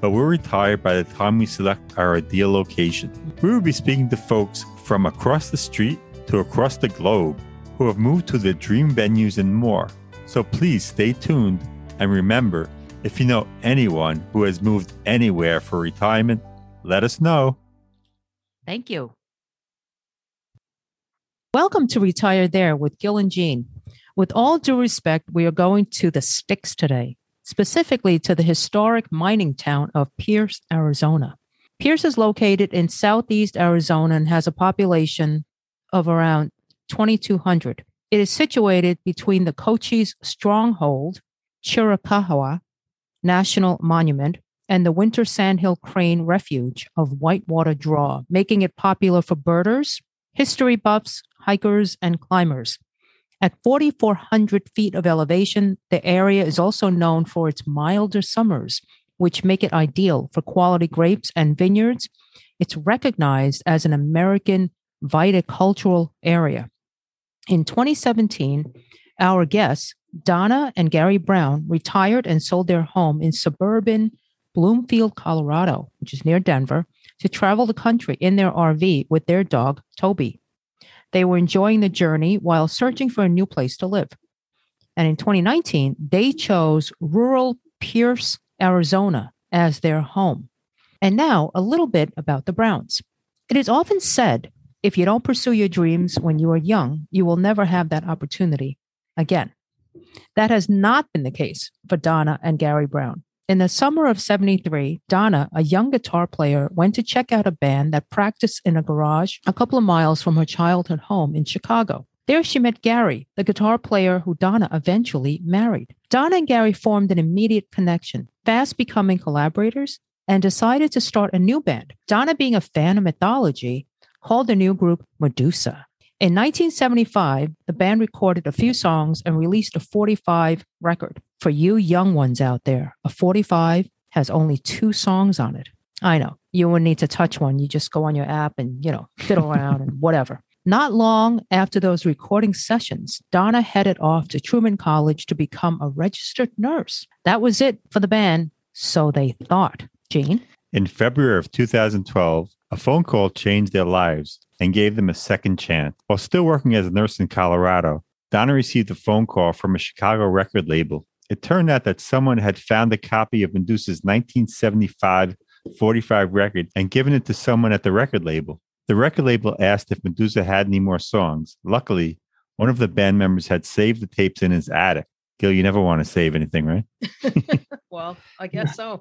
but we'll retire by the time we select our ideal location. We will be speaking to folks from across the street to across the globe who have moved to their dream venues and more. So please stay tuned and remember if you know anyone who has moved anywhere for retirement, let us know. Thank you. Welcome to Retire There with Gil and Gene. With all due respect, we are going to the sticks today specifically to the historic mining town of Pearce, Arizona. Pearce is located in southeast Arizona and has a population of around 2,200. It is situated between the Cochise Stronghold, Chiricahua National Monument, and the Winter Sandhill Crane Refuge of Whitewater Draw, making it popular for birders, history buffs, hikers, and climbers. At 4,400 feet of elevation, the area is also known for its milder summers, which make it ideal for quality grapes and vineyards. It's recognized as an American viticultural area. In 2017, our guests, Donna and Gary Brown, retired and sold their home in suburban Broomfield, Colorado, which is near Denver, to travel the country in their RV with their dog, Toby. They were enjoying the journey while searching for a new place to live. And in 2019, they chose rural Pearce, Arizona as their home. And now, a little bit about the Browns. It is often said if you don't pursue your dreams when you are young, you will never have that opportunity again. That has not been the case for Donna and Gary Brown. In the summer of 73, Donna, a young guitar player, went to check out a band that practiced in a garage a couple of miles from her childhood home in Chicago. There she met Gary, the guitar player who Donna eventually married. Donna and Gary formed an immediate connection, fast becoming collaborators, and decided to start a new band. Donna, being a fan of mythology, called the new group Medusa. In 1975, the band recorded a few songs and released a 45 record. For you young ones out there, a 45 has only two songs on it. I know you wouldn't need to touch one. You just go on your app and, you know, fiddle around and whatever. Not long after those recording sessions, Donna headed off to Truman College to become a registered nurse. That was it for the band. So they thought. Gene? In February of 2012, a phone call changed their lives and gave them a second chance. While still working as a nurse in Colorado, Donna received a phone call from a Chicago record label. It turned out that someone had found a copy of Medusa's 1975 45 record and given it to someone at the record label. The record label asked if Medusa had any more songs. Luckily, one of the band members had saved the tapes in his attic. Gil, you never want to save anything, right? well, I guess so.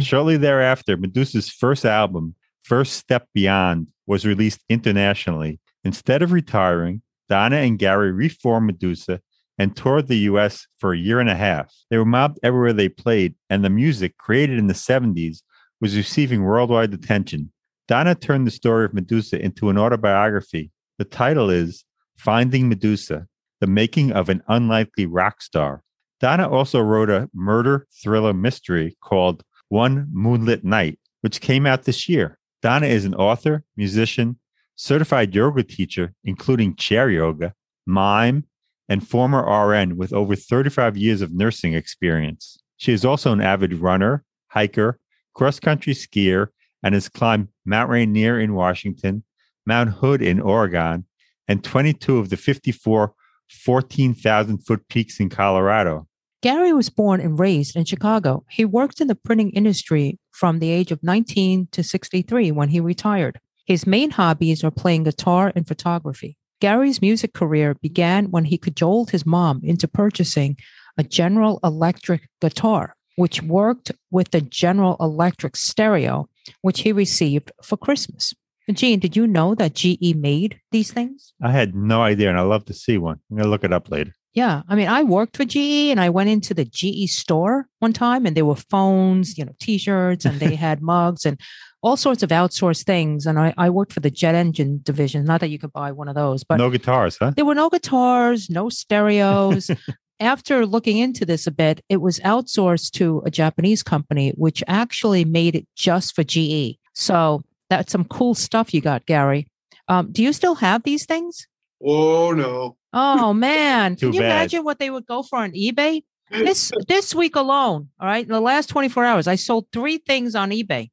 Shortly thereafter, Medusa's first album, First Step Beyond was released internationally. Instead of retiring, Donna and Gary reformed Medusa and toured the US for a year and a half. They were mobbed everywhere they played, and the music created in the 70s was receiving worldwide attention. Donna turned the story of Medusa into an autobiography. The title is Finding Medusa The Making of an Unlikely Rock Star. Donna also wrote a murder thriller mystery called One Moonlit Night, which came out this year. Donna is an author, musician, certified yoga teacher, including chair yoga, mime, and former RN with over 35 years of nursing experience. She is also an avid runner, hiker, cross country skier, and has climbed Mount Rainier in Washington, Mount Hood in Oregon, and 22 of the 54 14,000 foot peaks in Colorado. Gary was born and raised in Chicago. He worked in the printing industry from the age of 19 to 63 when he retired. His main hobbies are playing guitar and photography. Gary's music career began when he cajoled his mom into purchasing a General Electric guitar, which worked with the General Electric stereo, which he received for Christmas. Gene, did you know that GE made these things? I had no idea, and I love to see one. I'm going to look it up later. Yeah. I mean, I worked for GE and I went into the GE store one time and there were phones, you know, t shirts and they had mugs and all sorts of outsourced things. And I, I worked for the jet engine division. Not that you could buy one of those, but no guitars, huh? There were no guitars, no stereos. After looking into this a bit, it was outsourced to a Japanese company, which actually made it just for GE. So that's some cool stuff you got, Gary. Um, do you still have these things? Oh no. Oh man. Too Can you bad. imagine what they would go for on eBay? This this week alone, all right, in the last 24 hours, I sold three things on eBay.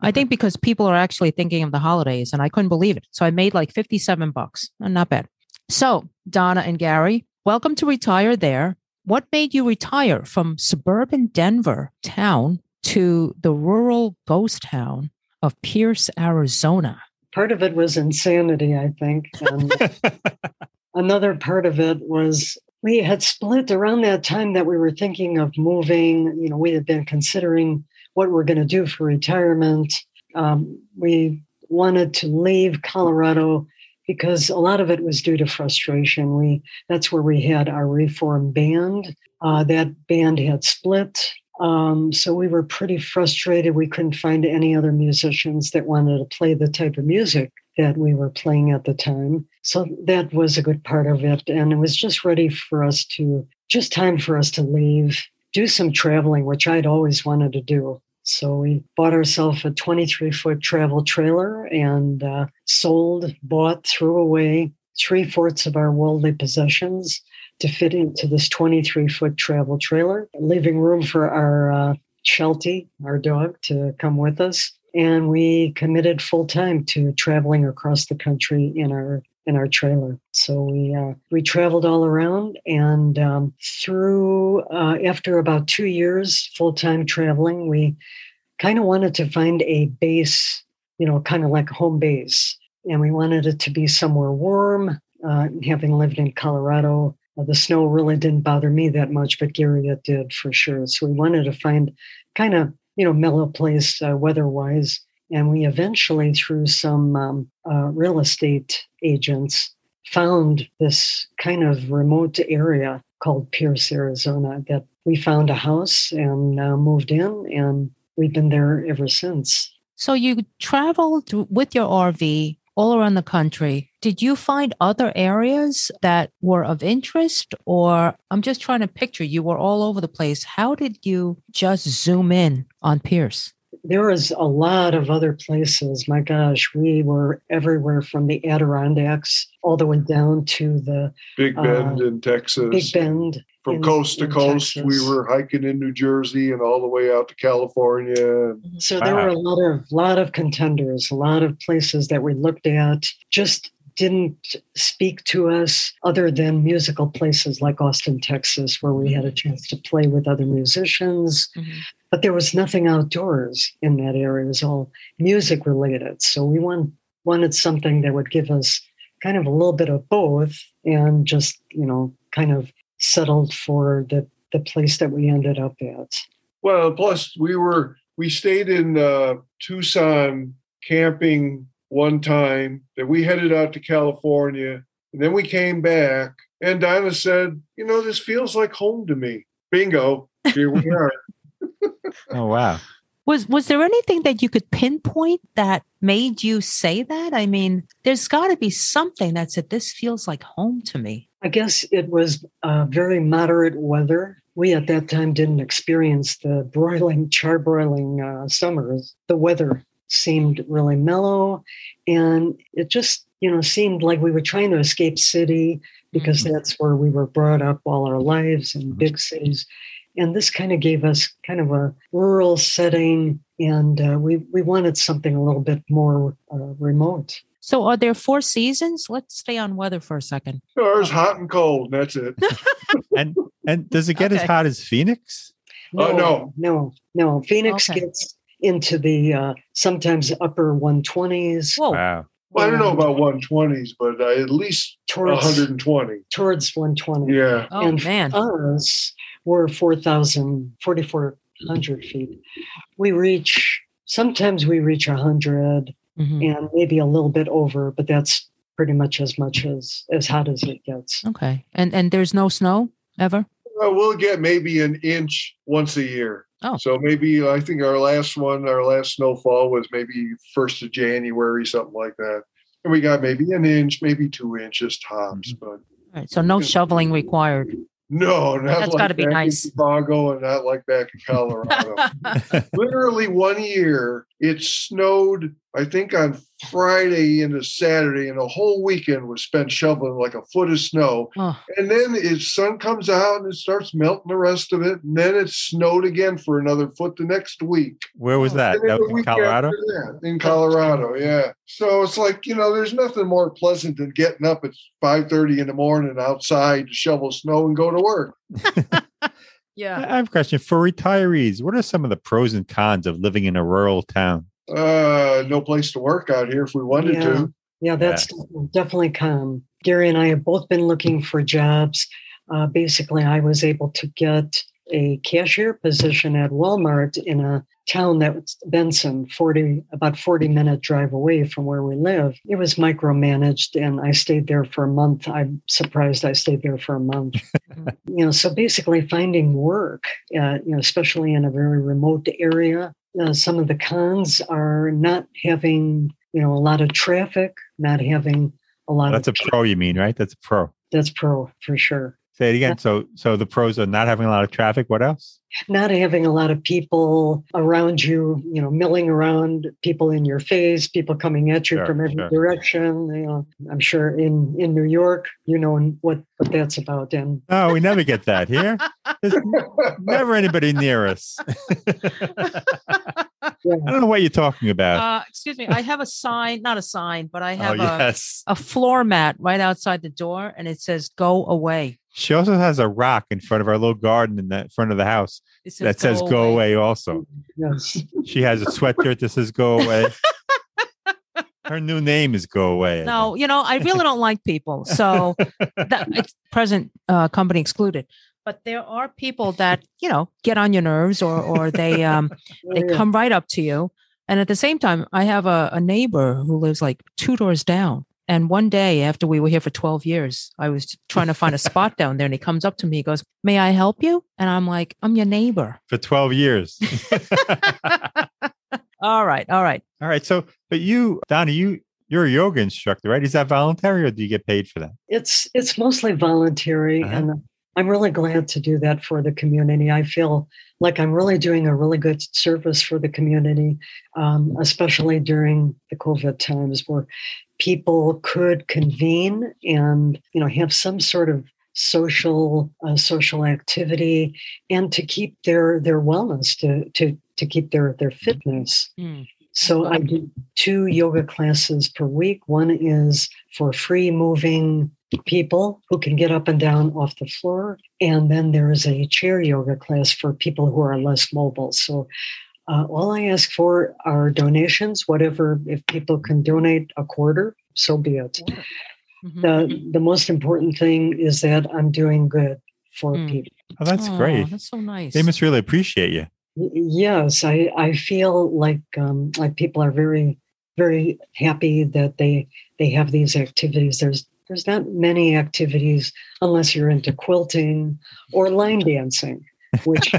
I think because people are actually thinking of the holidays and I couldn't believe it. So I made like 57 bucks. Uh, Not bad. So, Donna and Gary, welcome to Retire There. What made you retire from suburban Denver town to the rural ghost town of Pearce, Arizona? part of it was insanity, I think. And another part of it was we had split around that time that we were thinking of moving. You know, we had been considering what we're going to do for retirement. Um, we wanted to leave Colorado because a lot of it was due to frustration. We that's where we had our reform band. Uh, that band had split. Um, so we were pretty frustrated. We couldn't find any other musicians that wanted to play the type of music that we were playing at the time. So that was a good part of it. And it was just ready for us to, just time for us to leave, do some traveling, which I'd always wanted to do. So we bought ourselves a 23 foot travel trailer and uh, sold, bought, threw away three fourths of our worldly possessions to fit into this 23 foot travel trailer, leaving room for our uh, Sheltie, our dog, to come with us. And we committed full time to traveling across the country in our in our trailer. So we uh, we traveled all around, and um, through uh, after about two years full time traveling, we kind of wanted to find a base, you know, kind of like a home base, and we wanted it to be somewhere warm. Uh, having lived in Colorado, uh, the snow really didn't bother me that much, but Gary it did for sure. So we wanted to find kind of you know mellow place uh, weather-wise, and we eventually through some um, uh, real estate agents found this kind of remote area called Pearce, Arizona. That we found a house and uh, moved in, and we've been there ever since. So you traveled with your RV all around the country. Did you find other areas that were of interest? Or I'm just trying to picture you were all over the place. How did you just zoom in on Pearce? There was a lot of other places. My gosh, we were everywhere from the Adirondacks all the way down to the Big Bend Uh, in Texas. Big Bend. From in- coast to in coast, we were hiking in New Jersey and all the way out to California. So there were a lot of lot of contenders, a lot of places that we looked at just didn't speak to us other than musical places like Austin, Texas, where we had a chance to play with other musicians. But there was nothing outdoors in that area. It was all music related. So we want, wanted something that would give us kind of a little bit of both and just, you know, kind of settled for the, the place that we ended up at. Well, plus we were we stayed in uh, Tucson camping one time. that we headed out to California. And then we came back. And Donna said, You know, this feels like home to me. Bingo. Here we are. Oh wow. Was was there anything that you could pinpoint that made you say that? I mean, there's got to be something that said this feels like home to me. I guess it was uh, very moderate weather. We at that time didn't experience the broiling, charbroiling uh, summers. The weather seemed really mellow, and it just you know seemed like we were trying to escape city because Mhm. that's where we were brought up all our lives in big cities. And this kind of gave us kind of a rural setting, and uh, we we wanted something a little bit more uh, remote. So, are there four seasons? Let's stay on weather for a second. Ours hot and cold. And that's it. And and does it get as hot as Phoenix? Oh, no. no, no. Phoenix Okay. gets into the uh, sometimes upper 120s Whoa. Wow. Well, I don't know about 120s, but uh, at least towards 120. towards 120. Yeah. Oh and man. us were 4,000, 4,400 feet. We reach, sometimes we reach 100 Mhm. and maybe a little bit over, but that's pretty much as much as as hot as it gets. Okay. And and there's no snow ever. Well, we'll get maybe an inch once a year. Oh. So maybe I think our last one, our last snowfall was maybe first of January, something like that. And we got maybe an inch, maybe two inches tops, mm-hmm. but All right. So no shoveling required. no, not That's like gotta be nice. in Chicago and not like back in Colorado. Literally one year, it snowed. I think on Friday into Saturday, and the whole weekend was spent shoveling like a foot of snow. oh, And then the sun comes out and it starts melting the rest of it. And then it snowed again for another foot the next week. Where was that? That was in Colorado? after that, in Colorado, yeah. So it's like, you know, there's nothing more pleasant than getting up at 5:30 in the morning outside to shovel snow and go to work. yeah. I have a question for retirees. What are some of the pros and cons of living in a rural town? Uh, no place to work out here if we wanted Yeah. to. Yeah, that's definitely come. Gary and I have both been looking for jobs. Uh, basically, I was able to get a cashier position at Walmart in a town that was Benson, 40 about 40 minute drive away from where we live. It was micromanaged and I stayed there for a month. I'm surprised I stayed there for a month. you know, so basically finding work, uh, you know, especially in a very remote area. Uh, some of the cons are not having, you know, a lot of traffic, not having a lot of That's a pro, you mean, right? That's a pro. that's pro for sure. Say it again. So, so the pros are not having a lot of traffic. What else? not having a lot of people around you, you know, milling around, people in your face, people coming at you Sure, from every sure. direction. You know, I'm sure in in New York, you know what what that's about. And No, we never get that here. There's never anybody near us. I don't know what you're talking about. Uh, excuse me. I have a sign, not a sign, but I oh, have a, yes. a floor mat right outside the door and it says go away. She also has a rock in front of our little garden in the front of the house says that says "Go away." Also, yes, she has a sweatshirt that says "Go away." Her new name is "Go away." No, you know, I really don't like people. So that present uh, company excluded. But there are people that, you know, get on your nerves or or they um they Oh, yeah. come right up to you. And at the same time, I have a, a neighbor who lives like two doors down. And one day after we were here for 12 years, I was trying to find a spot down there and he comes up to me, he goes, May I help you? And I'm like, I'm your neighbor. for 12 years. All right, all right. All right. So, but you, Donnie, you you're a yoga instructor, right? Is that voluntary or do you get paid for that? it's it's mostly voluntary Uh-huh. and i'm really glad to do that for the community i feel like i'm really doing a really good service for the community um, especially during the covid times where people could convene and you know have some sort of social uh, social activity and to keep their their wellness to to to keep their their fitness Hmm. So I do two yoga classes per week. One is for free moving people who can get up and down off the floor. And then there is a chair yoga class for people who are less mobile. So uh, all I ask for are donations, whatever, if people can donate a quarter, so be it. Mhm. The, the most important thing is that I'm doing good for Mm. people. Oh, that's Aw, great. That's so nice. They must really appreciate you. Y- Yes, I, I feel like um, like people are very very happy that they they have these activities. There's there's not many activities unless you're into quilting or line dancing, which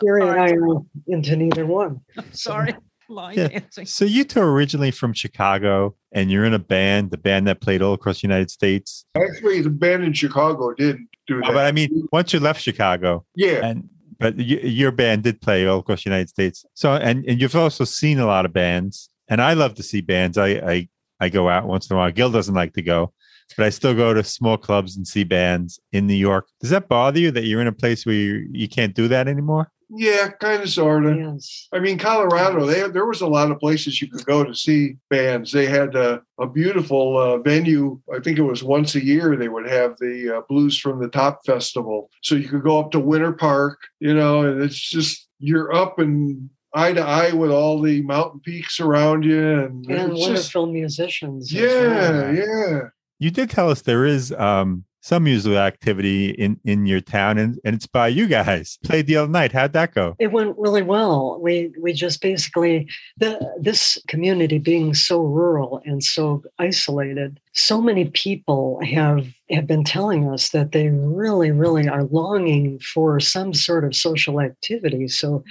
Gary and I are into neither one. I'm sorry. Line Yeah. dancing. So you two are originally from Chicago, and you're in a band, the band that played all across the United States. Actually, the band in Chicago didn't do Oh, that. but I mean, once you left Chicago, yeah, and but y- your band did play all across the United States. So and and you've also seen a lot of bands, and I love to see bands. I I I go out once in a while. Gil doesn't like to go, but I still go to small clubs and see bands in New York. Does that bother you that you're in a place where you, you can't do that anymore? Yeah, kind of, sort of. Yes. I mean, Colorado, they there was a lot of places you could go to see bands. They had a, a beautiful uh, venue. I think it was once a year they would have the uh, Blues from the Top Festival. So you could go up to Winter Park, you know, and it's just you're up and eye to eye with all the mountain peaks around you, and, And it's just wonderful musicians. yeah, well. yeah. You did tell us there is um, some musical activity in in your town, and, and it's by you guys. Played the other night. How'd that go? It went really well. We we just basically the this community being so rural and so isolated, so many people have have been telling us that they really, really are longing for some sort of social activity. So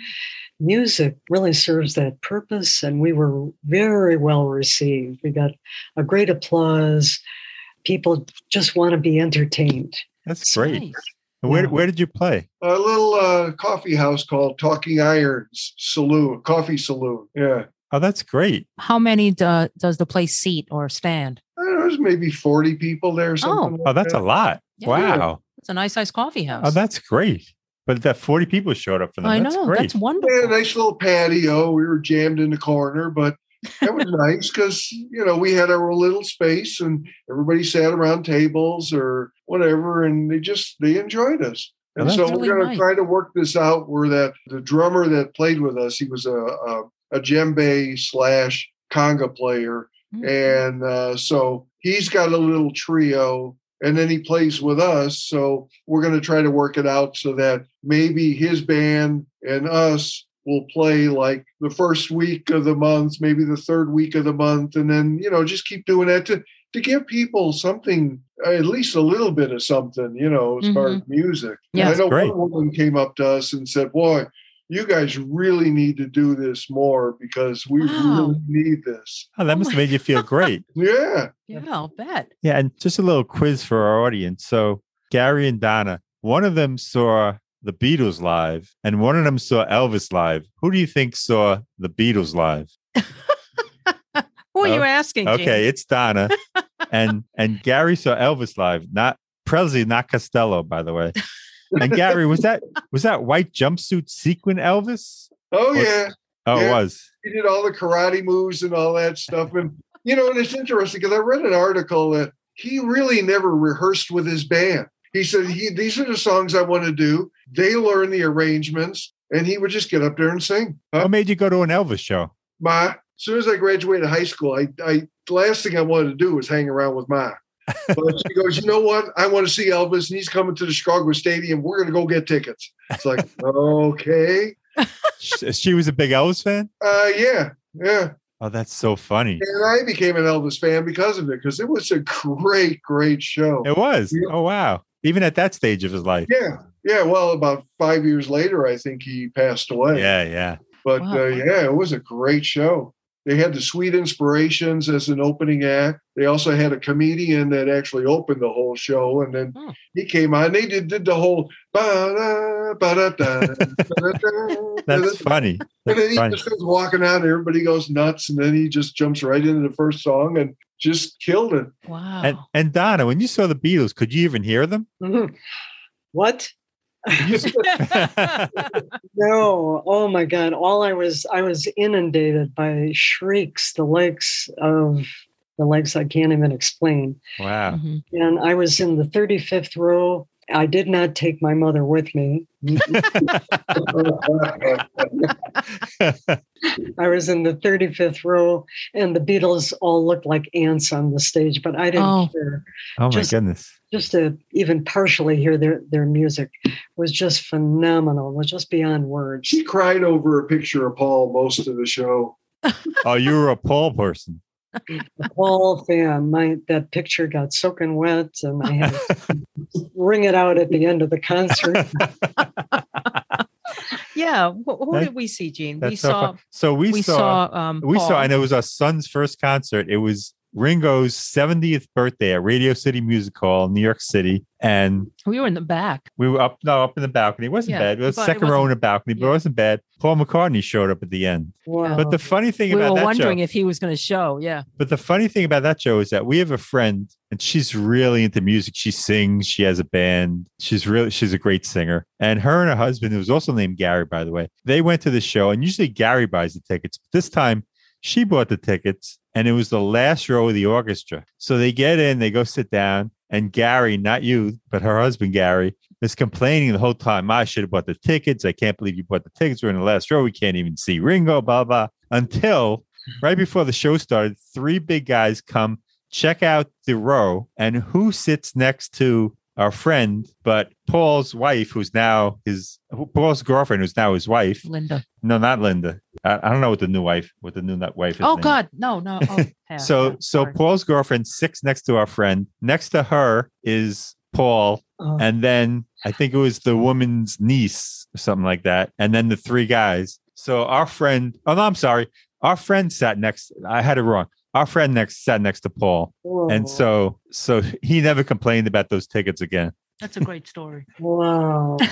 music really serves that purpose and we were very well received. We got a great applause. People just want to be entertained. That's great. Nice. Where Yeah. where did you play? A little uh, coffee house called Talking Irons Saloon, Coffee Saloon. Yeah. Oh, that's great. How many do, does the place seat or stand? I don't know, there's maybe 40 people there. Something Oh, that's a lot. Yeah. Wow. It's a nice sized coffee house. Oh, that's great. But that 40 people showed up for them. I that's know. great. That's Yeah, wonderful. nice little patio. We were jammed in the corner, but that was nice because you know we had our little space and everybody sat around tables or whatever, and they just they enjoyed us. And that's so really we're going nice. to try to work this out. Where that the drummer that played with us, he was a a, a djembe slash conga player, Mm. and uh, so he's got a little trio and then he plays with us so we're going to try to work it out so that maybe his band and us will play like the first week of the month maybe the third week of the month and then you know just keep doing that to to give people something at least a little bit of something you know as far mm-hmm. as music And Yeah. i know Great. one woman came up to us and said boy you guys really need to do this more because we Wow. really need this Oh, that must have made you feel great. yeah Yeah, I'll bet. Yeah. And just a little quiz for our audience. So, Gary and Donna, one of them saw the Beatles live and one of them saw Elvis live. Who do you think saw the Beatles live? Who are you Oh, asking? Gene? Okay, it's Donna. and and Gary saw Elvis live, not Presley, not Costello, by the way. And Gary, was that was that white jumpsuit sequin Elvis? oh Or- yeah Oh, it was. he did all the karate moves and all that stuff. And you know, and it's interesting because I read an article that he really never rehearsed with his band. He said, he, "These are the songs I want to do." They learn the arrangements, and he would just get up there and sing. Huh? What made you go to an Elvis show? Ma, as soon as I graduated high school, I, I the last thing I wanted to do was hang around with Ma. But she goes, you know what? I want to see Elvis, and he's coming to the Chicago Stadium. We're going to go get tickets. It's like, okay, She, she was a big Elvis fan. uh, yeah, yeah. Oh, that's so funny. And I became an Elvis fan because of it, because it was a great, great show. It was. Yeah. Oh wow. Even at that stage of his life. Yeah, yeah. Well, about five years later, I think he passed away. Yeah, yeah. But Wow. uh, yeah, it was a great show. They had the Sweet Inspirations as an opening act. They also had a comedian that actually opened the whole show, and then Oh. he came on. They did, did the whole. ba-da, ba-da-da, ba-da-da, That's funny. And That's then he funny. just goes walking out, and everybody goes nuts, and then he just jumps right into the first song and just killed it. Wow. And and Donna, when you saw the Beatles, could you even hear them? Mhm. What? No, oh my God! All I was, I was inundated by shrieks, the likes of the likes I can't even explain. wow. Mhm. And I was in the 35th row. I did not take my mother with me. I was in the 35th row, and the Beatles all looked like ants on the stage, but I didn't Oh. care. oh my Just- goodness. Just to even partially hear their, their music was just phenomenal, was just beyond words. She cried over a picture of Paul most of the show. Oh, you were a Paul person. A Paul fan. My that picture got soaking wet, and I had to wring it out at the end of the concert. Yeah. Wh- who That- did we see, Gene? We so saw. fun. So we, We saw, saw. Um, we saw, Paul. and it was our son's first concert. It was Ringo's 70th birthday at Radio City Music Hall, in New York City, and We were in the back. we were up, no, up in the balcony. It wasn't Yeah, bad. It was but it second row in wasn't- the balcony, but yeah. it wasn't bad. Paul McCartney showed up at the end. Wow. But the funny thing about that show. We about were that wondering show, if he was going to show. Yeah. but the funny thing about that show is that we have a friend, and she's really into music. She sings. She has a band. She's really she's a great singer. And her and her husband, who was also named Gary, by the way, they went to the show. And usually Gary buys the tickets. But this time, she bought the tickets, and it was the last row of the orchestra. So they get in, they go sit down, and Gary, not you, but her husband Gary, is complaining the whole time. Ah, I should have bought the tickets. I can't believe you bought the tickets. We're in the last row. We can't even see Ringo. Blah blah. Until mm-hmm. right before the show started, three big guys come check out the row, and who sits next to our friend, but Paul's wife, who's now his Paul's girlfriend, who's now his wife. Linda. No, not Linda. I, I don't know what the new wife, what the new nut wife is. Oh named. God, no, no. Oh, pass, So, pass, so sorry. Paul's girlfriend sits next to our friend. Next to her is Paul, Oh, and then I think it was the woman's niece or something like that, and then the three guys. So our friend, oh no, I'm sorry, our friend sat next. I had it wrong. Our friend next sat next to Paul, whoa. and so so he never complained about those tickets again. That's a great story. wow.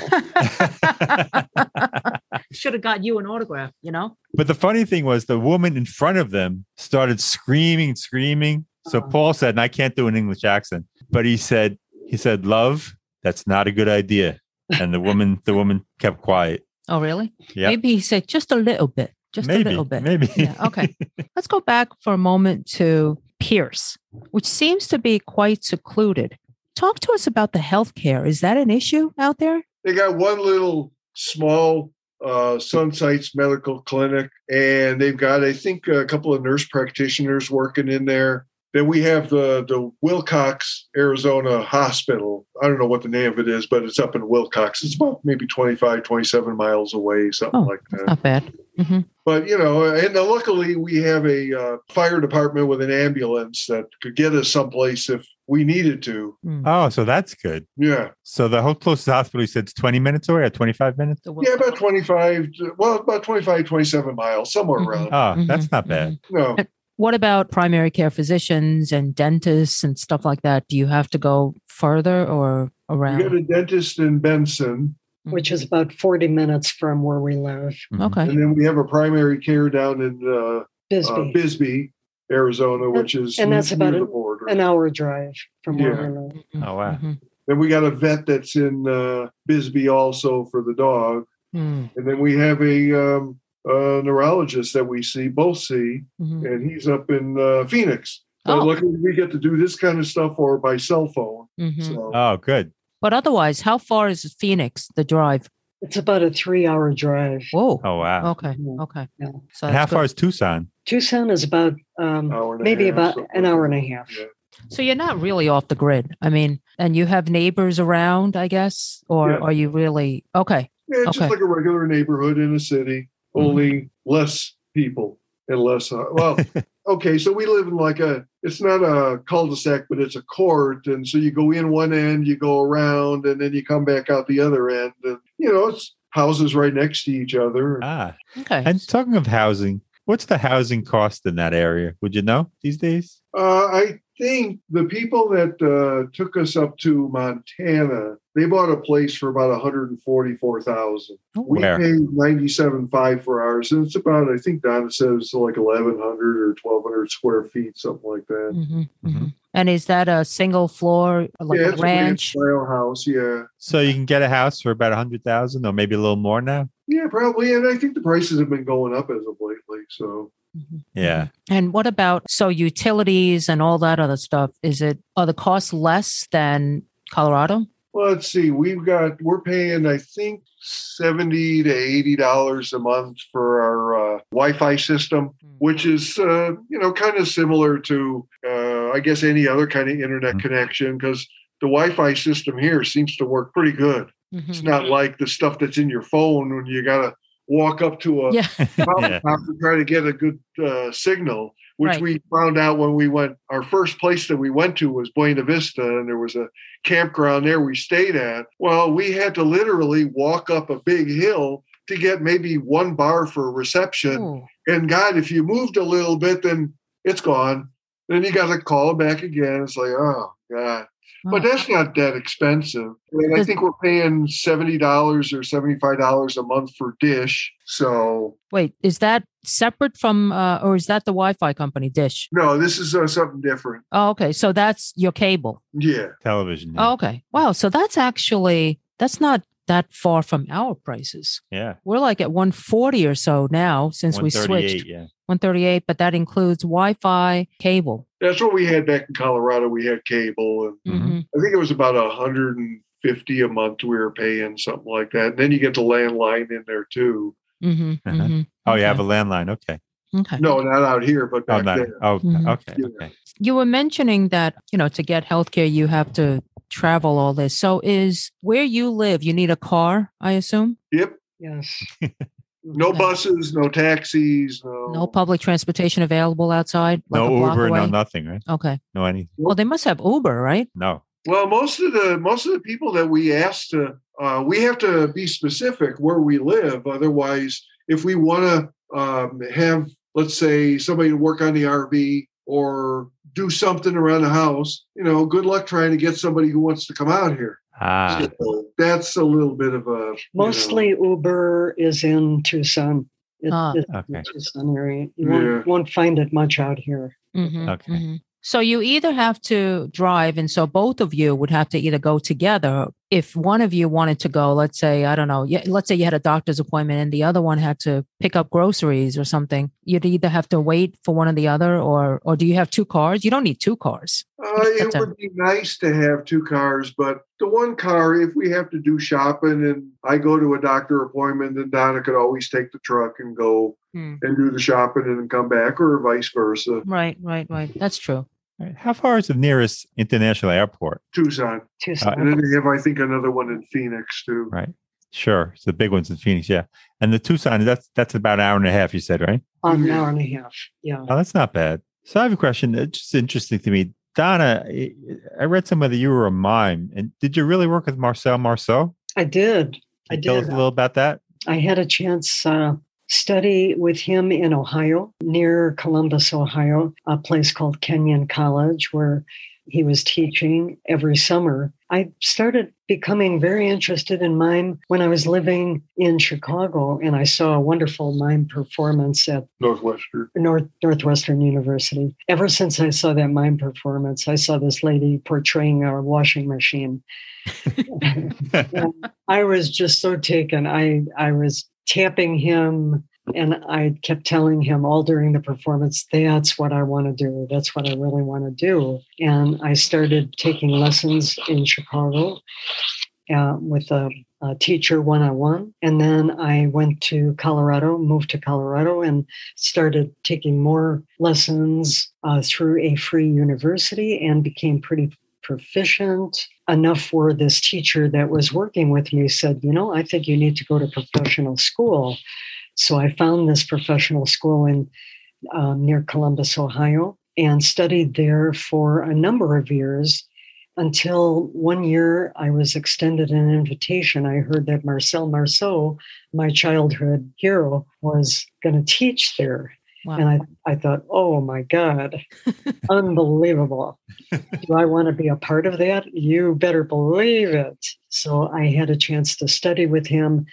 Should have got you an autograph. You know. But the funny thing was, the woman in front of them started screaming, screaming. So Uh-huh. Paul said, and I can't do an English accent, but he said, he said, "Love, that's not a good idea." And the woman, the woman kept quiet. Oh really? Yeah. Maybe he said just a little bit. Just maybe, a little bit. maybe. Yeah. Okay. Let's go back for a moment to Pearce, which seems to be quite secluded. Talk to us about the healthcare. Is that an issue out there? They got one little small uh, Sunsites Medical Clinic, and they've got, I think, a couple of nurse practitioners working in there. Then we have the the Willcox, Arizona Hospital. I don't know what the name of it is, but it's up in Willcox. It's about maybe 25, 27 miles away, something Oh, like that. Not bad. hmm But you know, and uh, luckily we have a uh, fire department with an ambulance that could get us someplace if we needed to. Oh, so that's good. Yeah, So the whole closest hospital you said it's 20 minutes away or 25 minutes? yeah, about 25, well, about 25, 27 miles, somewhere Mhm. around. Oh, that's Mhm, not bad. No, What about primary care physicians and dentists and stuff like that? Do you have to go further or we around? got a dentist in Benson, Which is about 40 minutes from where we live. Mhm. okay. and then we have a primary care down in uh, Bisbee. uh, Bisbee, Arizona, which is and that's about near an- the border. An hour drive from where Yeah. we live. Oh, wow. Mhm. then we got a vet that's in uh, Bisbee also for the dog. Mm, And then we have a, um, a neurologist that we see, both see, mhm. and he's up in uh, Phoenix. But Oh. luckily, we get to do this kind of stuff or by cell phone. Mhm. So Oh, good. But otherwise, how far is Phoenix, the drive? It's about a three hour drive. Whoa. Oh, wow. Okay. Yeah. Okay. Yeah. So and how that's far is Tucson? Tucson is about um, hour and a maybe half, about something an hour and a half. Yeah. So you're not really off the grid. I mean, and you have neighbors around, I guess, or Yeah. are you really okay? Yeah, it's Okay. just like a regular neighborhood in a city, only less people and less. Uh, well, okay, so we live in like a. It's not a cul-de-sac, but it's a court, and so you go in one end, you go around, and then you come back out the other end, and you know it's houses right next to each other. Ah, Okay. and talking of housing, what's the housing cost in that area? Would you know these days? Uh, I think the people that uh, took us up to Montana, they bought a place for about one hundred and forty-four thousand. We Where? paid ninety-seven five for ours, and it's about I think Donna says like eleven hundred or twelve hundred square feet, something like that. hmm Mhm. And is that a single floor, like yeah, a ranch? a ranch style house. Yeah, So you can get a house for about a hundred thousand, or maybe a little more now. yeah, probably. And I think the prices have been going up as of lately. So. Yeah. And what about so utilities and all that other stuff? Is it are the costs less than Colorado? well, let's see. We've got we're paying I think seventy to eighty dollars a month for our uh, Wi-Fi system. which is uh, you know kind of similar to uh, I guess any other kind of internet Mhm. connection because the Wi-Fi system here seems to work pretty good. Mhm. It's not like the stuff that's in your phone when you gotta walk up to a Yeah. Yeah. to try to get a good uh, signal, which Right. we found out when we went. Our first place that we went to was Buena Vista, and there was a campground there we stayed at. Well, we had to literally walk up a big hill to get maybe one bar for reception. Ooh. And God, if you moved a little bit, then it's gone. Then you got to call back again. It's like, oh God. But that's not that expensive. And I think we're paying seventy dollars or seventy-five dollars a month for Dish. So Wait, is that separate from, uh, or is that the Wi-Fi company Dish? no, this is uh, something different. Oh, okay. So that's your cable. Yeah, Television. Yeah. Oh, okay. Wow. So that's actually that's not that far from our prices. yeah. We're like at 140 or so now since we 138, switched. Yeah. 138, but that includes Wi-Fi, cable. That's what we had back in Colorado. We had cable, and Mhm. Mhm. I think it was about a hundred and fifty a month we were paying, something like that. And then you get the landline in there too. Mhm. Uh-huh. mhm. Oh, you have a Okay. landline. Okay. Okay. No, not out here, but Oh, back not, there. oh Mhm. okay. Yeah. Okay. You were mentioning that, you know, to get healthcare, you have to travel all this. So is where you live, you need a car, I assume? Yep. Yes. No buses, no taxis, no. No public transportation available outside? like No block Uber, no nothing, right? Okay. No anything. Well, they must have Uber, right? No. Well, most of the most of the people that we asked to, uh, we have to be specific where we live. Otherwise, if we want to um, have, let's say, somebody to work on the RV or do something around the house, you know, good luck trying to get somebody who wants to come out here. Ah. So that's a little bit of a you know, Mostly Uber is in Tucson. It- Ah. it's Okay. the Tucson area. You Yeah. won't, won't find it much out here. Mhm, Okay. mhm. So you either have to drive, and so both of you would have to either go together. If one of you wanted to go, let's say, I don't know, let's say you had a doctor's appointment and the other one had to pick up groceries or something, you'd either have to wait for one or the other, or or do you have two cars? You don't need two cars. Uh, it a- would be nice to have two cars, but the one car, if we have to do shopping and I go to a doctor appointment, then Donna could always take the truck and go Hmm. and do the shopping and then come back, or vice versa. Right, right, right. That's true. All right. How far is the nearest international airport? Tucson. Tucson. And then they have, I think, another one in Phoenix too. Right. Sure. It's the big ones in Phoenix. Yeah. And the Tucson, that's that's about an hour and a half, you said, right? On an hour and a half. Yeah. Oh, that's not bad. So I have a question. It's just interesting to me. Donna, I- I read somewhere that you were a mime. And did you really work with Marcel Marceau? I did. Can I you Tell us did. a little about that. I had a chance uh, study with him in Ohio, near Columbus, Ohio, a place called Kenyon College, where he was teaching every summer. I started becoming very interested in mime when I was living in Chicago, and I saw a wonderful mime performance at Northwestern. North Northwestern University. Ever since I saw that mime performance, I saw this lady portraying a washing machine. I was just so taken. I I was tapping him and I kept telling him all during the performance, that's what I want to do. That's what I really want to do. And I started taking lessons in Chicago uh, with a, a teacher one on one. And then I went to Colorado, moved to Colorado, and started taking more lessons uh, through a free university and became pretty proficient enough where this teacher that was working with me said, You know, I think you need to go to professional school. So I found this professional school in um, near Columbus, Ohio, and studied there for a number of years until one year I was extended an invitation. I heard that Marcel Marceau, my childhood hero, was going to teach there. Wow. And I, I thought, oh my God, unbelievable. Do I want to be a part of that? You better believe it. So I had a chance to study with him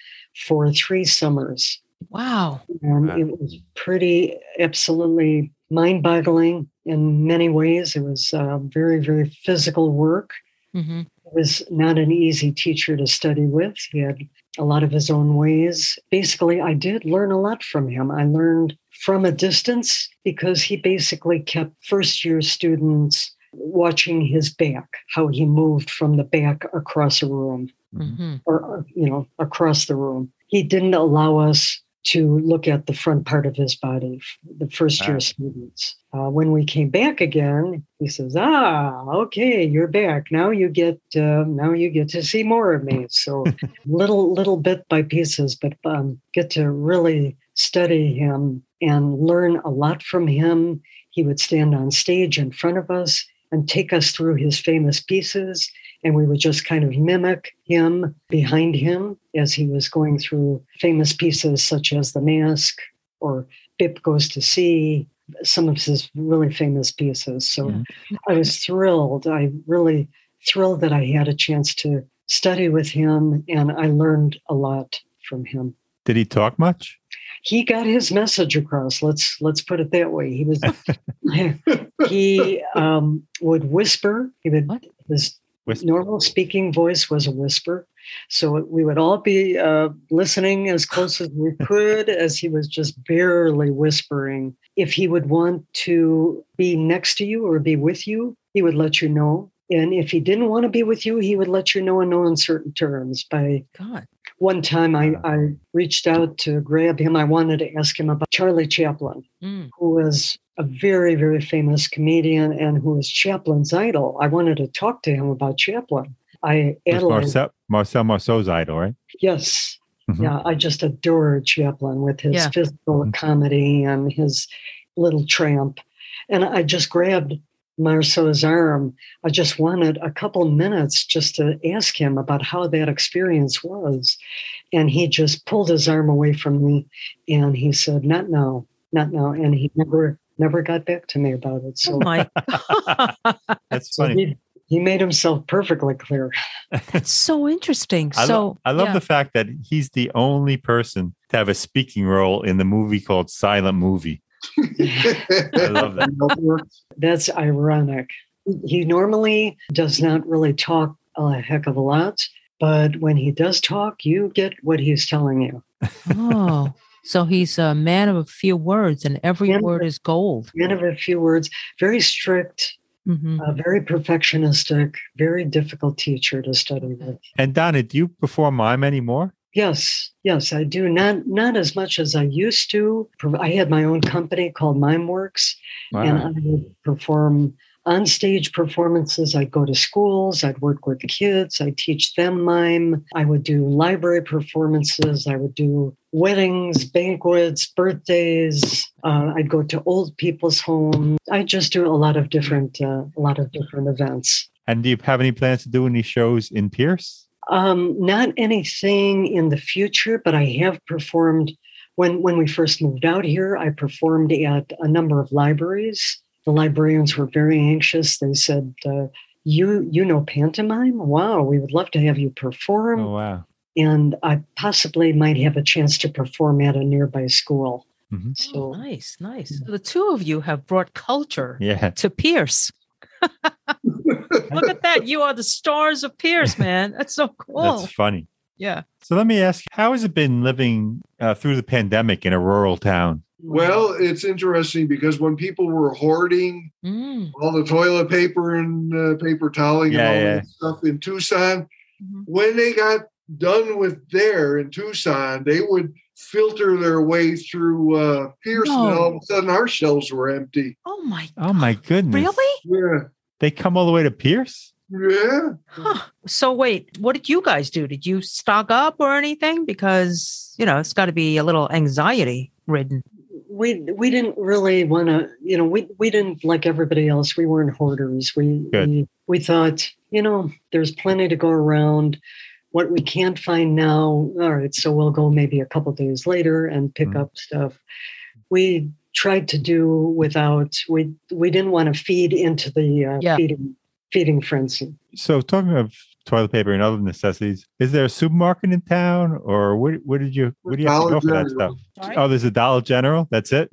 for three summers. wow. And Wow. it was pretty, absolutely mind boggling in many ways. It was uh, very, very physical work. hmm He was not an easy teacher to study with. He had a lot of his own ways. Basically, I did learn a lot from him. I learned from a distance because he basically kept first year students watching his back, how he moved from the back across a room hmm or, or, you know, across the room. He didn't allow us to look at the front part of his body, the first year Ah. students. Uh, when we came back again, he says, "Ah, okay, you're back. Now you get uh, now you get to see more of me." So little little bit by pieces, but um, get to really study him and learn a lot from him. He would stand on stage in front of us and take us through his famous pieces and we would just kind of mimic him behind him as he was going through famous pieces such as The Mask or Bip Goes to Sea, some of his really famous pieces. So Mhm. I was thrilled. I really thrilled that I had a chance to study with him and I learned a lot from him. Did he talk much? He got his message across. Let's let's put it that way. He was he um, would whisper. He would What? his Whisper. normal speaking voice was a whisper. So we would all be uh, listening as close as we could as he was just barely whispering. If he would want to be next to you or be with you, he would let you know. And if he didn't want to be with you, he would let you know in no uncertain terms. By God. One time, I, I reached out to grab him. I wanted to ask him about Charlie Chaplin Mm. who was a very, very famous comedian and who was Chaplin's idol. I wanted to talk to him about Chaplin. I It Marcel, Marcel Marceau's idol, right? yes, Mhm. yeah, I just adored Chaplin with his Yeah. physical Mhm. comedy and his little tramp. And I just grabbed Marceau's arm. I just wanted a couple minutes just to ask him about how that experience was. And he just pulled his arm away from me and he said, Not now, not now. And he never never got back to me about it. Oh So, my That's so funny. he, he made himself perfectly clear. That's so interesting. I, so lo- I love yeah. the fact that he's the only person to have a speaking role in the movie called Silent Movie. I love that. That's ironic. He normally does not really talk a heck of a lot, but when he does talk, you get what he's telling you. oh, so he's a man of a few words, and every Man of word is gold. Man of a few words, very strict, Mhm. uh, very perfectionistic, very difficult teacher to study with. And Donna, do you perform mime anymore? Yes, yes, I do. Not not as much as I used to. I had my own company called MimeWorks, and I would perform on stage performances. I'd go to schools, I'd work with kids, I'd teach them mime. I would do library performances, I would do weddings, banquets, birthdays. Uh, I'd go to old people's homes. I just do a lot of different, uh, a lot of different events. And do you have any plans to do any shows in Pearce? Um, not anything in the future, but I have performed when when we first moved out here. I performed at a number of libraries. The librarians were very anxious. They said, uh, "You you know pantomime? Wow, we would love to have you perform." Oh wow. And I possibly might have a chance to perform at a nearby school. Mhm. Oh, So nice, nice. So the two of you have brought culture Yeah. to Pearce. Look at that. You are the stars of Pearce, man. That's so cool. That's funny. yeah. So let me ask how has it been living uh, through the pandemic in a rural town? Well, it's interesting because when people were hoarding Mm. all the toilet paper and uh, paper toweling Yeah, and all yeah. that stuff in Tucson, Mhm. when they got done with there in Tucson, they would filter their way through uh, Pearce, and all of a sudden our shelves were empty. Oh my. Oh my goodness. Really? Yeah, They come all the way to Pearce? yeah. Huh. So wait, what did you guys do? Did you stock up or anything? Because you know it's got to be a little anxiety ridden. we we didn't really want to you know we we didn't like everybody else we weren't hoarders we we we thought you know there's plenty to go around what we can't find now all right so we'll go maybe a couple days later and pick Mhm. up stuff we tried to do without we we didn't want to feed into the uh, Yeah. feeding feeding frenzy So talking of toilet paper and other necessities, is there a supermarket in town or where, where did you where do you have to Dollar go for that General. stuff? Oh, there's a Dollar General. That's it.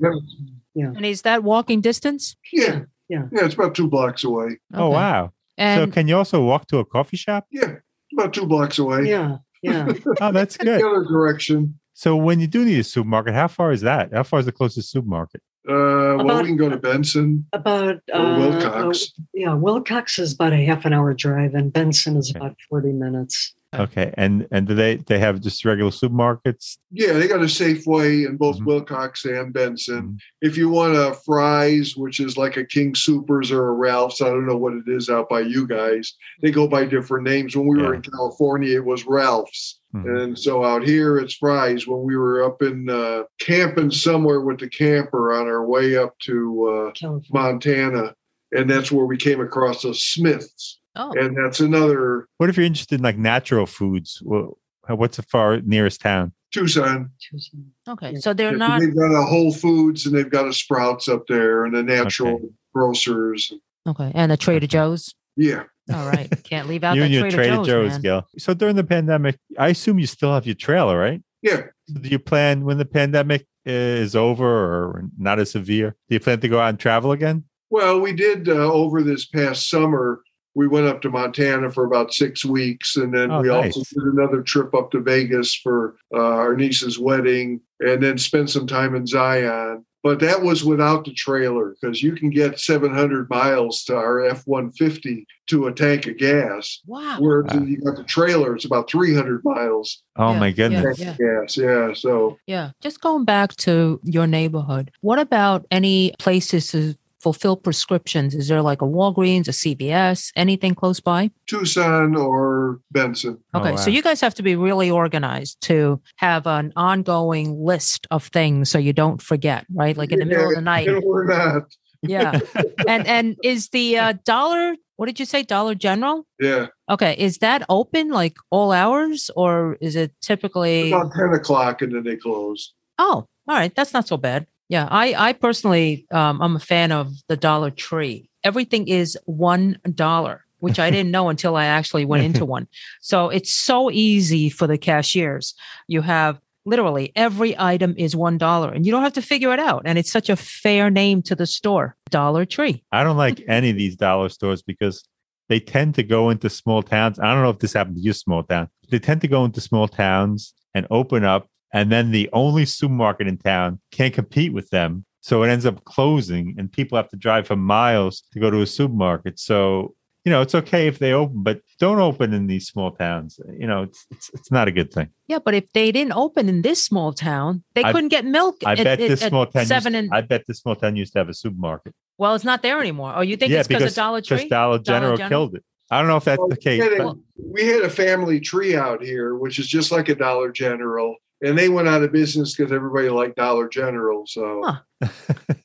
Yeah. And is that walking distance? Yeah. Yeah. Yeah, it's about two blocks away. Oh wow. And so can you also walk to a coffee shop? Yeah, about two blocks away. yeah yeah Oh, that's The good. other direction. So when you do need a supermarket, how far is that? How far is the closest supermarket? Uh, well, we can go to Benson about uh, Willcox. yeah willcox is about a half an hour drive and benson is Okay. about 40 minutes Okay, and and do they they have just regular supermarkets? Yeah, they got a Safeway in both Mhm. Willcox and Benson. Mhm. If you want a Fry's, which is like a King Supers or a Ralph's, I don't know what it is out by you guys. They go by different names. When we were in California, it was Ralph's. Mhm. And so out here, it's Fry's. When we were up in uh, camping somewhere with the camper on our way up to uh, Montana, and that's where we came across the Smiths. Oh, And that's another What if you're interested in like natural foods? Well, what's the far nearest town? Tucson. Tucson. okay. So they're Yeah, not They've got a Whole Foods and they've got a Sprouts up there and a natural grocers. okay. And a Trader Joe's. Yeah. All right. Can't leave out you that and your Trader, Trader Joe's, Joe's, man. Gil. So during the pandemic, I assume you still have your trailer, right? Yeah. So do you plan when the pandemic is over or not as severe? Do you plan to go out and travel again? Well, we did uh, over this past summer. We went up to Montana for about six weeks, and then Oh, we nice. also did another trip up to Vegas for uh, our niece's wedding, and then spent some time in Zion. But that was without the trailer because you can get 700 miles to our F 150 to a tank of gas. Wow. Whereas Wow. you got the trailer, it's about 300 miles. Oh Yeah, my goodness. tank of gas. Yeah. So Yeah. Just going back to your neighborhood, what about any places to fulfill prescriptions? Is there like a Walgreens, a CVS, anything close by? Tucson or Benson. Oh, Okay. wow. So you guys have to be really organized to have an ongoing list of things so you don't forget, right? Like in the middle of the night. We're not. Yeah. and and is the uh, dollar what did you say? Dollar General? Yeah. Okay. Is that open like all hours or is it typically About 10 o'clock and then they close. Oh, all right. That's not so bad. Yeah, I, I personally, um, I'm a fan of the Dollar Tree. Everything is one dollar, which I didn't know until I actually went into one. So it's so easy for the cashiers. You have literally every item is one dollar, and you don't have to figure it out. And it's such a fair name to the store, Dollar Tree. I don't like any of these dollar stores because they tend to go into small towns. I don't know if this happened to you, small town. They tend to go into small towns and open up, and then the only supermarket in town can't compete with them. So it ends up closing, and people have to drive for miles to go to a supermarket. So you know, it's okay if they open, but don't open in these small towns. You know, it's it's, it's not a good thing. Yeah, but if they didn't open in this small town, they I- couldn't get milk. I at- bet at- this at small town. seven used, and I bet this small town used to have a supermarket. well, it's not there anymore. Oh, you think yeah, it's because because of Dollar because Tree? Dollar General General? killed it. I don't know if that's Well, the case. we, had but- we had a family tree out here, which is just like a Dollar General. And they went out of business because everybody liked Dollar General. So, Huh.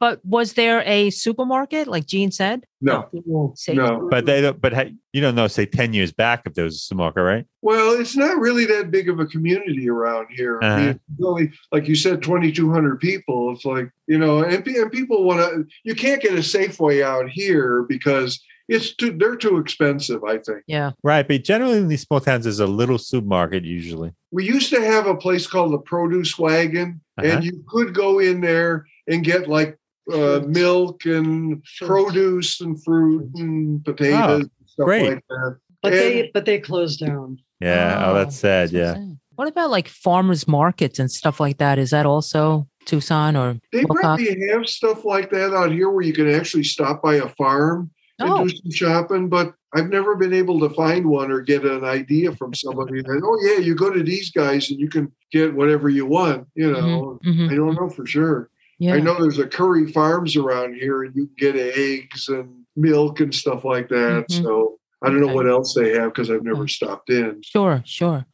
But was there a supermarket, like Gene said? no. Yeah. No. But they don't. But hey, you don't know. Say ten years back, if there was a supermarket, right? Well, it's not really that big of a community around here. I Uh-huh. it's really, like you said, 2,200 people. It's like, you know, and, and people want to, you can't get a Safeway out here because it's too, they're too expensive, I think. Yeah. Right. But generally, in these small towns, there's a little supermarket usually. We used to have a place called the Produce Wagon, Uh-huh. and you could go in there and get like uh, milk and produce and fruit and potatoes and stuff great. like that. But And- they but they closed down. Yeah. Oh, that's sad. so Yeah. sad. What about like farmers markets and stuff like that? Is that also Tucson or They Willcox? probably have stuff like that out here where you can actually stop by a farm and Oh, do some shopping, but I've never been able to find one or get an idea from somebody that, oh, yeah, you go to these guys and you can get whatever you want. You know, mhm. I don't know for sure. yeah. I know there's a Curry Farms around here and you can get eggs and milk and stuff like that. Mhm. So I don't know Okay. what else they have because I've never stopped in. Sure, sure.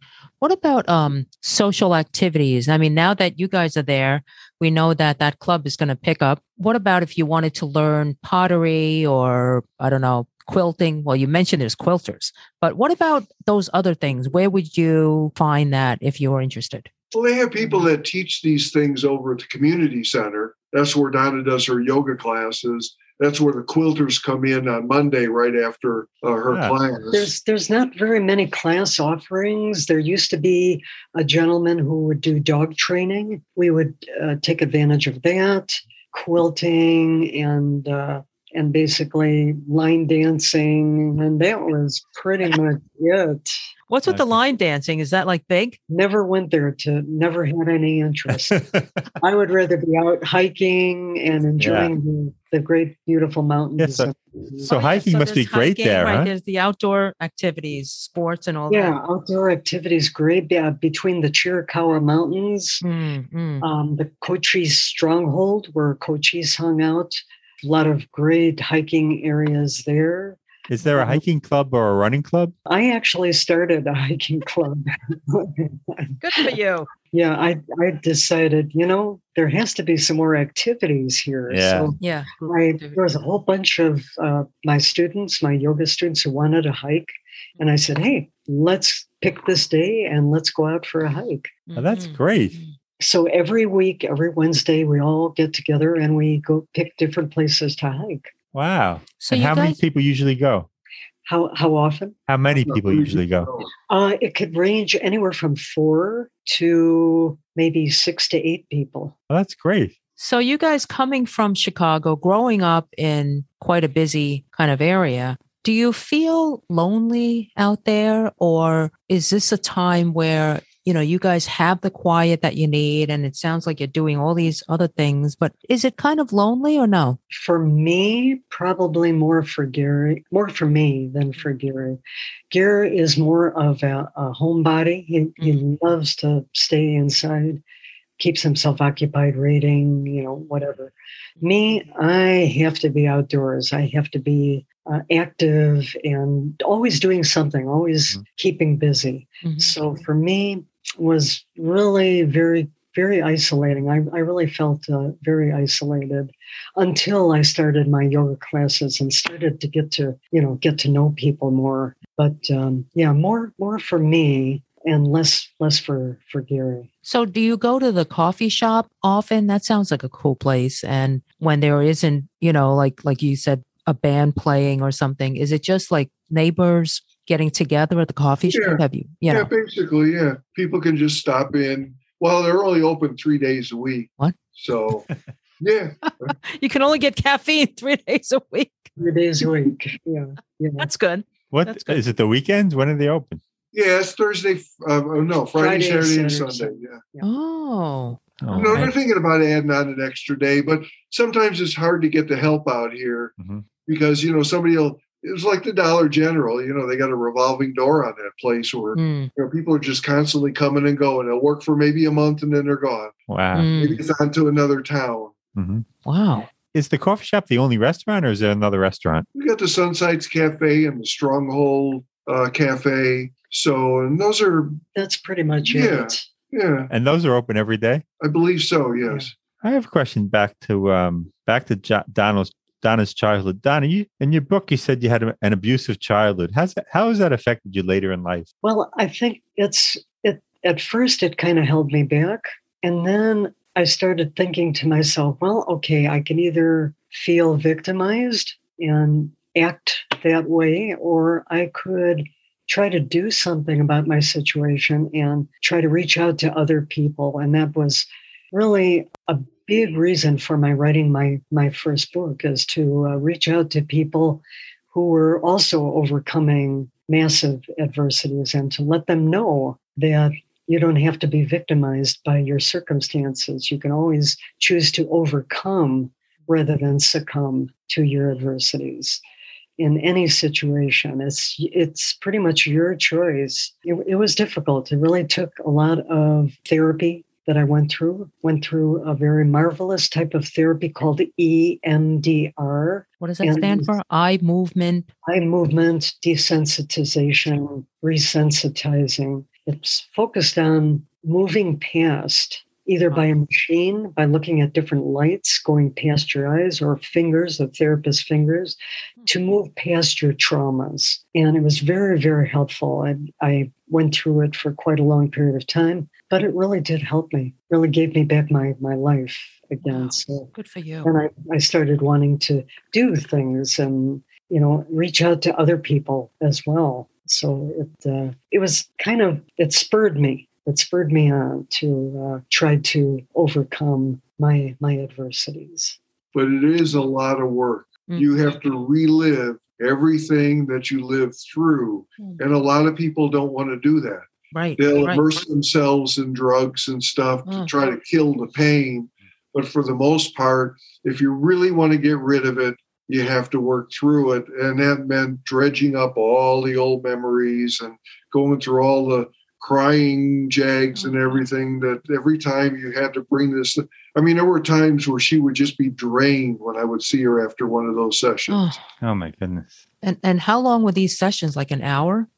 What about um social activities? I mean, now that you guys are there, we know that that club is going to pick up. What about if you wanted to learn pottery or I don't know, quilting? Well, you mentioned there's quilters, but what about those other things? Where would you find that if you were interested? Well, they have people that teach these things over at the community center. That's where Donna does her yoga classes. That's where the quilters come in on Monday right after uh, her Ah. class. There's there's not very many class offerings. There used to be a gentleman who would do dog training. We would uh, take advantage of that, quilting and uh, and basically line dancing, and that was pretty much it. What's with the line dancing? Is that like big? Never went there to. Never had any interest. I would rather be out hiking and enjoying the, the great, beautiful mountains. Yes, so- and- So Oh, yeah, hiking so must be there's great hiking, there, right? huh? There's the outdoor activities, sports, and all that. yeah, that. outdoor activities great yeah, between the Chiricahua Mountains, Mm, mm. um, the Cochise Stronghold, where Cochise hung out. A lot of great hiking areas there. Is there a Um, hiking club or a running club? I actually started a hiking club. Good for you. yeah, I, I decided, you know, there has to be some more activities here. Yeah. So Yeah. I, there was a whole bunch of uh, my students, my yoga students who wanted to hike. And I said, hey, let's pick this day and let's go out for a hike. Oh, that's Mhm. great. So every week, every Wednesday, we all get together and we go pick different places to hike. Wow. So and you how many people usually go? How, how often? How many people usually go? Uh, it could range anywhere from four to maybe six to eight people. Oh, that's great. so you guys coming from Chicago, growing up in quite a busy kind of area, do you feel lonely out there, or is this a time where you know you guys have the quiet that you need, and it sounds like you're doing all these other things, but is it kind of lonely or no? For me, probably more for Gary, more for me than for Gary. Gary is more of a, a homebody. He, he loves to stay inside, keeps himself occupied reading, you know, whatever. Me, I have to be outdoors. I have to be uh, active and always doing something, always Mhm. keeping busy. Mhm. So for me, was really very very isolating. I, I really felt uh, very isolated until I started my yoga classes and started to get to you know get to know people more. But um, yeah, more more for me and less less for for Gary. So, do you go to the coffee shop often? That sounds like a cool place. And when there isn't, you know, like like you said, a band playing or something, is it just like neighbors getting together at the coffee shop? Have you, you yeah, know? basically, yeah. People can just stop in. Well, they're only open three days a week. What? So, yeah, You can only get caffeine three days a week. Three days a week. Yeah, yeah. That's good. What That's good. is it? The weekends? When are they open? yeah. It's Thursday. Uh, oh, no, Friday, Friday, Saturday, and Saturday, Sunday. Sunday. Yeah. Oh, Oh, no, right. they're thinking about adding on an extra day, but sometimes it's hard to get the help out here Mhm. because you know somebody will. It's like the Dollar General. You know, they got a revolving door on that place where Mm, you know people are just constantly coming and going. They'll work for maybe a month and then they're gone. Wow. mm. Maybe it's on to another town. hmm wow. Is the coffee shop the only restaurant, or is there another restaurant? We got the Sunsites Cafe and the Stronghold uh, Cafe. So, and those are, That's pretty much Yeah. it. yeah, And those are open every day. I believe so. Yes. I have a question back to um back to jo- Donald's Donna's childhood. Donna, you in your book you said you had an abusive childhood. How's that, how has that affected you later in life? Well, I think it's it at first it kind of held me back. And then I started thinking to myself, well, okay, I can either feel victimized and act that way, or I could try to do something about my situation and try to reach out to other people. And that was really a big reason for my writing my my first book is to uh, reach out to people who were also overcoming massive adversities and to let them know that you don't have to be victimized by your circumstances. You can always choose to overcome rather than succumb to your adversities in any situation. It's it's pretty much your choice. It, it was difficult. It really took a lot of therapy that I went through. Went through a very marvelous type of therapy called EMDR, What does that And- stand for? Eye movement. eye movement desensitization, resensitizing. It's focused on moving past either by a machine, by looking at different lights going past your eyes, or fingers, the therapist's fingers, hmm. to move past your traumas. And it was very, very helpful. I, I went through it for quite a long period of time, but it really did help me, really gave me back my, my life again. Wow. So Good for you. and I, I started wanting to do things and you know reach out to other people as well so it uh, it was kind of it spurred me it spurred me on to uh, try to overcome my my adversities But it is a lot of work. Mm. You have to relive everything that you lived through. Mm. And a lot of people don't want to do that. Right. They'll right. immerse themselves in drugs and stuff to Mm. try to kill the pain. but for the most part, if you really want to get rid of it, you have to work through it. And that meant dredging up all the old memories and going through all the crying jags and everything that every time you had to bring this i mean there were times where she would just be drained when i would see her after one of those sessions oh, oh my goodness and and how long were these sessions like an hour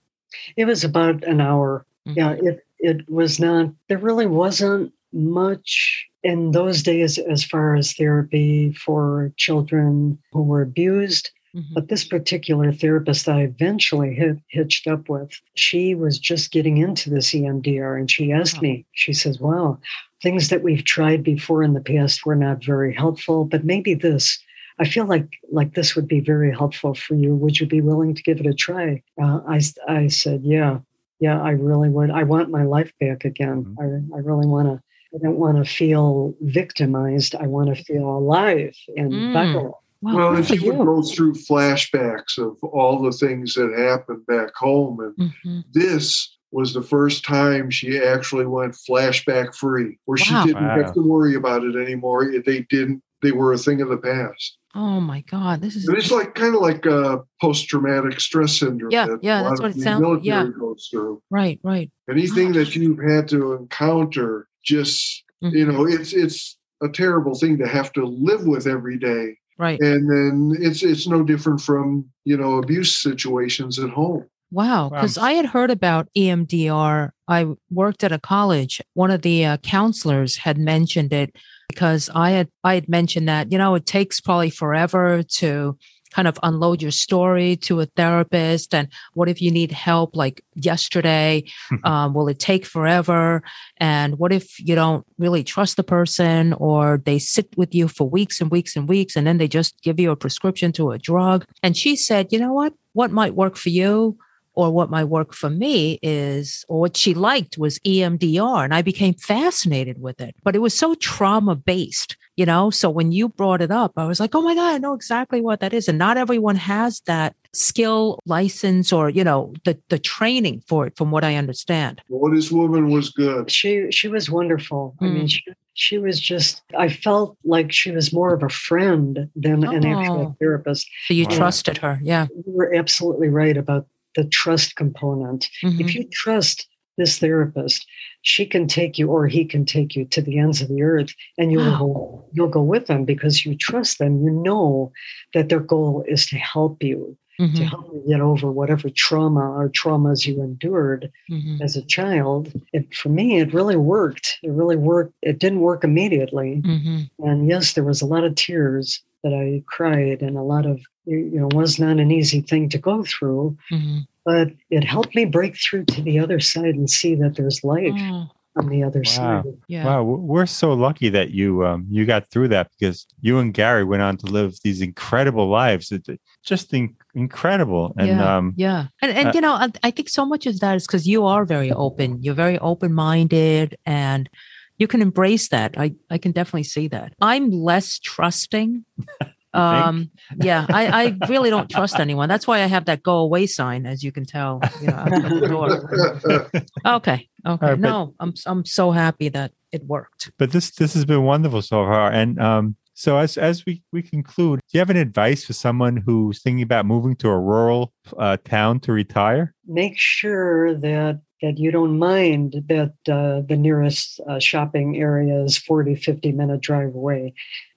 it was about an hour mm-hmm. yeah it it was not there really wasn't much in those days as far as therapy for children who were abused Mm-hmm. But this particular therapist I eventually hit, hitched up with, she was just getting into this EMDR and she asked me, she says, Wow, things that we've tried before in the past were not very helpful, but maybe this. I feel like like this would be very helpful for you. Would you be willing to give it a try? Uh, I I said, yeah, yeah, I really would. I want my life back again. Mm-hmm. I I really want to. I don't want to feel victimized. I want to feel alive and mm. vital. Wow, well, and she would go through flashbacks of all the things that happened back home. And mm-hmm. this was the first time she actually went flashback free, where wow. she didn't wow. have to worry about it anymore. They didn't, they were a thing of the past. Oh my God. This is and it's like kind of like a post traumatic stress syndrome. Yeah, that yeah, that's what it sounds yeah. goes through. Right, right. Anything Gosh. that you've had to encounter, just mm-hmm. you know, it's it's a terrible thing to have to live with every day Right. And then it's it's no different from, you know, abuse situations at home. Wow. Because wow. I had heard about EMDR. I worked at a college. One of the uh, counselors had mentioned it because I had I had mentioned that you know it takes probably forever to kind of unload your story to a therapist and what if you need help like yesterday? Um, will it take forever? And what if you don't really trust the person or they sit with you for weeks and weeks and weeks and then they just give you a prescription to a drug? And she said you know what? What might work for you or what my work for me is, or what she liked was EMDR. And I became fascinated with it, but it was so trauma based, you know? So when you brought it up, I was like, oh my God, I know exactly what that is. And not everyone has that skill license or, you know, the, the training for it, from what I understand. Well, this woman was good. She, she was wonderful. Mm. I mean, mm. she, she was just i felt like she was more of a friend than oh. an actual oh. therapist so you wow. trusted her yeah you were absolutely right about the trust component. Mm-hmm. If you trust this therapist, she can take you or he can take you to the ends of the earth and you'll wow. go you'll go with them because you trust them. You know that their goal is to help you. Mm-hmm. To help you get over whatever trauma or traumas you endured mm-hmm. as a child. It, for me, it really worked. It really worked. It didn't work immediately. Mm-hmm. And yes, there was a lot of tears that I cried and a lot of you know was not an easy thing to go through mm-hmm. but it helped me break through to the other side and see that there's life oh. On the other wow. side yeah. wow we're so lucky that you um, you got through that because you and gary went on to live these incredible lives it's just in- incredible and yeah, um, yeah. and, and uh, you know I, I think so much of that is because you are very open you're very open-minded and you can embrace that. I, I can definitely see that. I'm less trusting um, yeah, I, I really don't trust anyone. That's why I have that go away sign, as you can tell. You know, okay, okay. Right, no, but, I'm I'm so happy that it worked. But this this has been wonderful so far, and um, so as as we we conclude, do you have any advice for someone who's thinking about moving to a rural uh, town to retire? Make sure that that you don't mind that uh, the nearest uh, shopping area is 40 50 minute drive away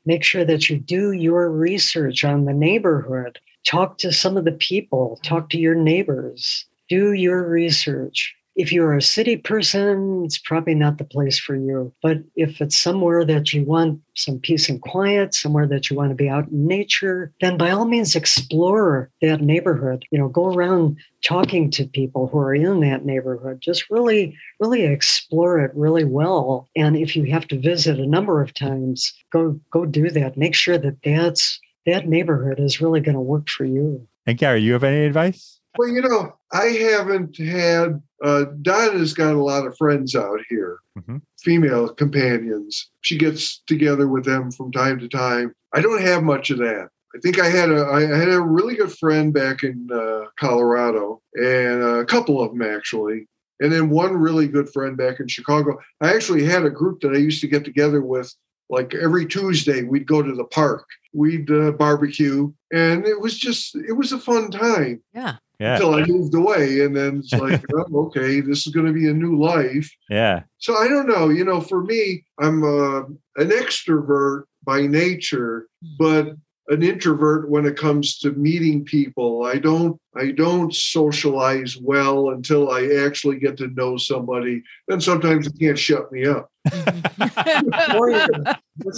Make sure that you do your research on the neighborhood. Talk to some of the people, talk to your neighbors, do your research. If you're a city person, it's probably not the place for you. But if it's somewhere that you want some peace and quiet, somewhere that you want to be out in nature, then by all means explore that neighborhood. You know, go around talking to people who are in that neighborhood. Just really, really explore it really well. And if you have to visit a number of times, go go do that. Make sure that that's that neighborhood is really going to work for you. And Gary, you have any advice? Well, you know, I haven't had. Uh, Donna's got a lot of friends out here, mm-hmm. female companions. She gets together with them from time to time. I don't have much of that. I think I had a I had a really good friend back in uh, Colorado, and a couple of them actually, and then one really good friend back in Chicago. I actually had a group that I used to get together with like every Tuesday, we'd go to the park, we'd uh, barbecue, and it was just it was a fun time Yeah. Yeah. until I moved away, and then it's like, oh, okay, this is going to be a new life. Yeah. So I don't know. You know, for me, I'm uh, an extrovert by nature, but an introvert when it comes to meeting people. I don't I don't socialize well until I actually get to know somebody. And sometimes it can't shut me up. That's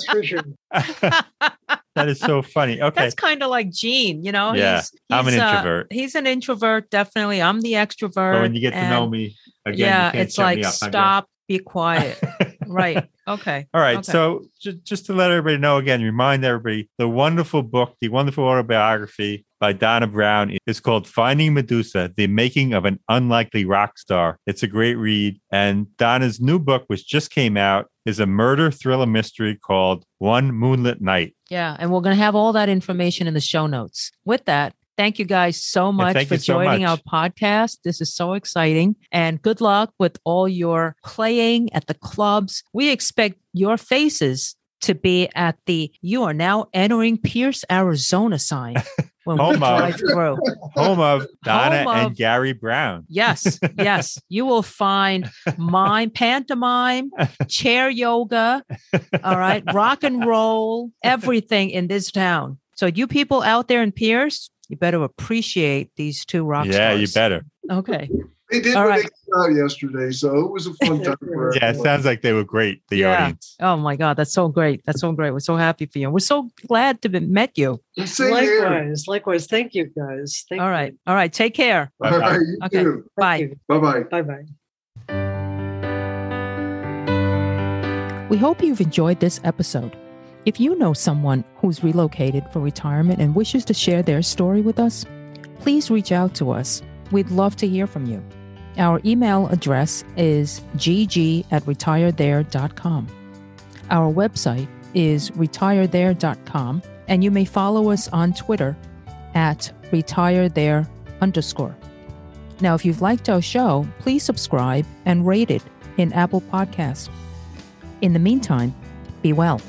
for sure. that is so funny. Okay. That's kind of like Gene, you know? Yeah, he's, I'm an he's, uh, introvert. he's an introvert, definitely. I'm the extrovert. But when you get to know me again, yeah, you can't it's like up, stop, be quiet. right. Okay. All right. Okay. So ju- just to let everybody know again, remind everybody the wonderful book, the wonderful autobiography by Donna Brown is called Finding Medusa, The Making of an Unlikely Rock Star. It's a great read. And Donna's new book, which just came out, is a murder thriller mystery called One Moonlit Night. Yeah. And we're going to have all that information in the show notes. With that, thank you guys so much for you so joining much. our podcast. This is so exciting. And good luck with all your playing at the clubs. We expect your faces to be at the you are now entering Pearce, Arizona sign when we Home of. drive through. Home of Donna Home and Gary Brown. Yes, yes. You will find mime, pantomime, chair yoga, all right, rock and roll, everything in this town. So, you people out there in Pearce, you better appreciate these two rock yeah, stars. you better. Okay. They did All when right. they came out yesterday, so it was a fun time for Yeah, it sounds like they were great, the Yeah. audience. Oh my God, that's so great. That's so great. We're so happy for you. We're so glad to have met you. Same here. Likewise, likewise. Thank you, guys. Thank All right. All right. Take care. All right, you Okay. too. Bye. Bye bye. Bye bye. We hope you've enjoyed this episode. If you know someone who's relocated for retirement and wishes to share their story with us, please reach out to us. We'd love to hear from you. Our email address is gg at retirethere.com. Our website is retirethere.com, and you may follow us on Twitter at retirethere underscore. Now, if you've liked our show, please subscribe and rate it in Apple Podcasts. In the meantime, be well.